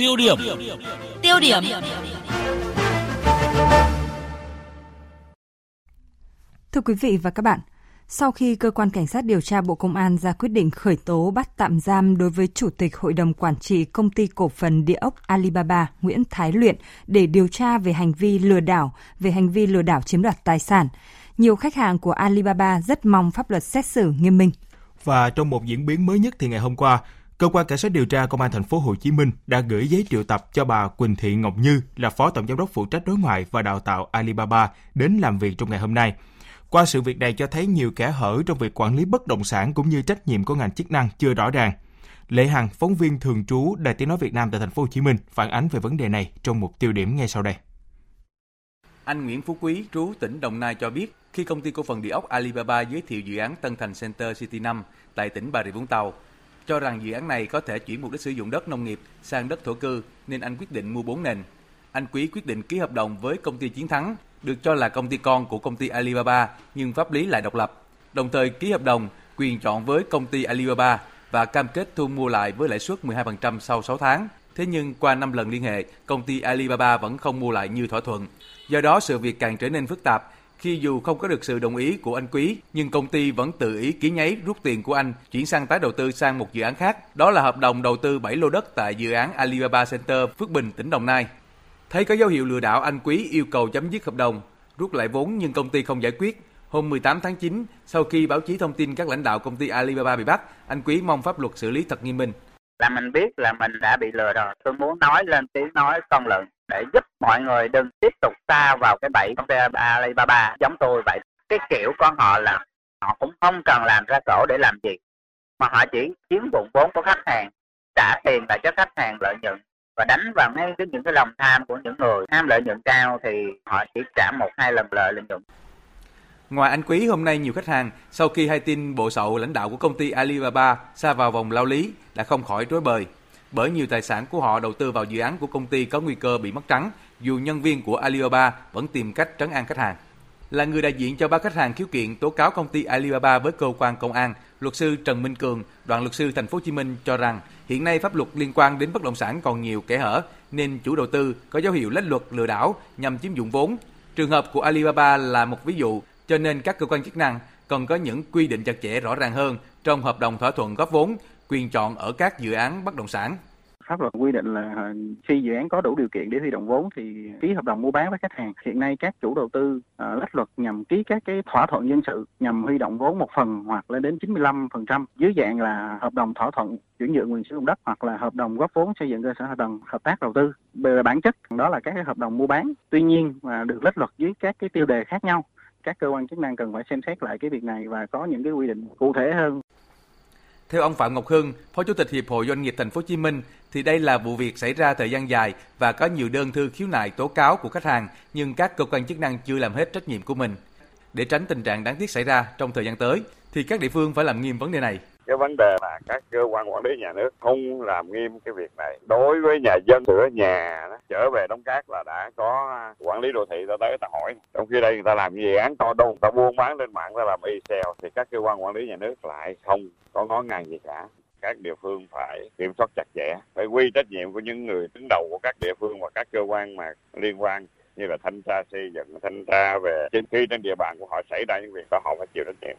Tiêu điểm. Tiêu điểm. Thưa quý vị và các bạn, sau khi cơ quan cảnh sát điều tra Bộ Công an ra quyết định khởi tố bắt tạm giam đối với Chủ tịch Hội đồng Quản trị Công ty Cổ phần Địa ốc Alibaba Nguyễn Thái Luyện để điều tra về hành vi lừa đảo, về hành vi lừa đảo chiếm đoạt tài sản, nhiều khách hàng của Alibaba rất mong pháp luật xét xử nghiêm minh. Và trong một diễn biến mới nhất thì ngày hôm qua, cơ quan cảnh sát điều tra công an thành phố Hồ Chí Minh đã gửi giấy triệu tập cho bà Quỳnh Thị Ngọc Như là phó tổng giám đốc phụ trách đối ngoại và đào tạo Alibaba đến làm việc trong ngày hôm nay. Qua sự việc này cho thấy nhiều kẽ hở trong việc quản lý bất động sản cũng như trách nhiệm của ngành chức năng chưa rõ ràng. Lệ Hằng, phóng viên thường trú Đài Tiếng nói Việt Nam tại thành phố Hồ Chí Minh phản ánh về vấn đề này trong một tiêu điểm ngay sau đây. Anh Nguyễn Phú Quý, trú tỉnh Đồng Nai cho biết, khi công ty cổ phần địa ốc Alibaba giới thiệu dự án Tân Thành Center City 5 tại tỉnh Bà Rịa Vũng Tàu, cho rằng dự án này có thể chuyển mục đích sử dụng đất nông nghiệp sang đất thổ cư nên anh quyết định mua 4 nền. Anh Quý quyết định ký hợp đồng với công ty Chiến Thắng, được cho là công ty con của công ty Alibaba nhưng pháp lý lại độc lập. Đồng thời ký hợp đồng quyền chọn với công ty Alibaba và cam kết thu mua lại với lãi suất 12% sau 6 tháng. Thế nhưng qua 5 lần liên hệ, công ty Alibaba vẫn không mua lại như thỏa thuận. Do đó sự việc càng trở nên phức tạp khi dù không có được sự đồng ý của anh Quý, nhưng công ty vẫn tự ý ký nháy rút tiền của anh chuyển sang tái đầu tư sang một dự án khác. Đó là hợp đồng đầu tư 7 lô đất tại dự án Alibaba Center Phước Bình, tỉnh Đồng Nai. Thấy có dấu hiệu lừa đảo, anh Quý yêu cầu chấm dứt hợp đồng, rút lại vốn nhưng công ty không giải quyết. Hôm 18 tháng 9, sau khi báo chí thông tin các lãnh đạo công ty Alibaba bị bắt, anh Quý mong pháp luật xử lý thật nghiêm minh. Là mình biết là mình đã bị lừa rồi. Tôi muốn nói lên tiếng nói con lợn để giúp mọi người đừng tiếp tục xa vào cái bẫy công ty Alibaba giống tôi vậy. Cái kiểu con họ là họ cũng không cần làm ra sổ để làm gì, mà họ chỉ chiếm dụng vốn của khách hàng, trả tiền lại cho khách hàng lợi nhuận và đánh vào ngay cái những cái lòng tham của những người tham lợi nhuận cao thì họ chỉ trả một hai lần lợi nhuận Ngoài anh Quý, hôm nay nhiều khách hàng sau khi hay tin bộ sậu lãnh đạo của công ty Alibaba xa vào vòng lao lý đã không khỏi rối bời. Bởi nhiều tài sản của họ đầu tư vào dự án của công ty có nguy cơ bị mất trắng, dù nhân viên của Alibaba vẫn tìm cách trấn an khách hàng. Là người đại diện cho ba khách hàng khiếu kiện tố cáo công ty Alibaba với cơ quan công an, luật sư Trần Minh Cường, đoàn luật sư thành phố Hồ Chí Minh cho rằng hiện nay pháp luật liên quan đến bất động sản còn nhiều kẽ hở nên chủ đầu tư có dấu hiệu lách luật lừa đảo nhằm chiếm dụng vốn. Trường hợp của Alibaba là một ví dụ cho nên các cơ quan chức năng cần có những quy định chặt chẽ rõ ràng hơn trong hợp đồng thỏa thuận góp vốn, quyền chọn ở các dự án bất động sản pháp luật quy định là khi dự án có đủ điều kiện để huy động vốn thì ký hợp đồng mua bán với khách hàng. Hiện nay các chủ đầu tư à, lách luật nhằm ký các cái thỏa thuận dân sự nhằm huy động vốn một phần hoặc lên đến 95% dưới dạng là hợp đồng thỏa thuận chuyển nhượng quyền sử dụng đất hoặc là hợp đồng góp vốn xây dựng cơ sở hạ tầng hợp tác đầu tư. Về bản chất đó là các cái hợp đồng mua bán. Tuy nhiên mà được lách luật dưới các cái tiêu đề khác nhau các cơ quan chức năng cần phải xem xét lại cái việc này và có những cái quy định cụ thể hơn. Theo ông Phạm Ngọc Hưng, Phó Chủ tịch Hiệp hội Doanh nghiệp Thành phố Hồ Chí Minh, thì đây là vụ việc xảy ra thời gian dài và có nhiều đơn thư khiếu nại tố cáo của khách hàng, nhưng các cơ quan chức năng chưa làm hết trách nhiệm của mình. Để tránh tình trạng đáng tiếc xảy ra trong thời gian tới, thì các địa phương phải làm nghiêm vấn đề này cái vấn đề là các cơ quan quản lý nhà nước không làm nghiêm cái việc này. Đối với nhà dân sửa nhà đó, trở về đóng cát là đã có quản lý đô thị ta tới ta hỏi. Trong khi đây người ta làm dự án to đô người ta buôn bán lên mạng ta làm y xèo thì các cơ quan quản lý nhà nước lại không có ngó ngàng gì cả. Các địa phương phải kiểm soát chặt chẽ phải quy trách nhiệm của những người đứng đầu của các địa phương và các cơ quan mà liên quan như là thanh tra xây dựng thanh tra về trên khi trên địa bàn của họ xảy ra những việc đó họ phải chịu trách nhiệm.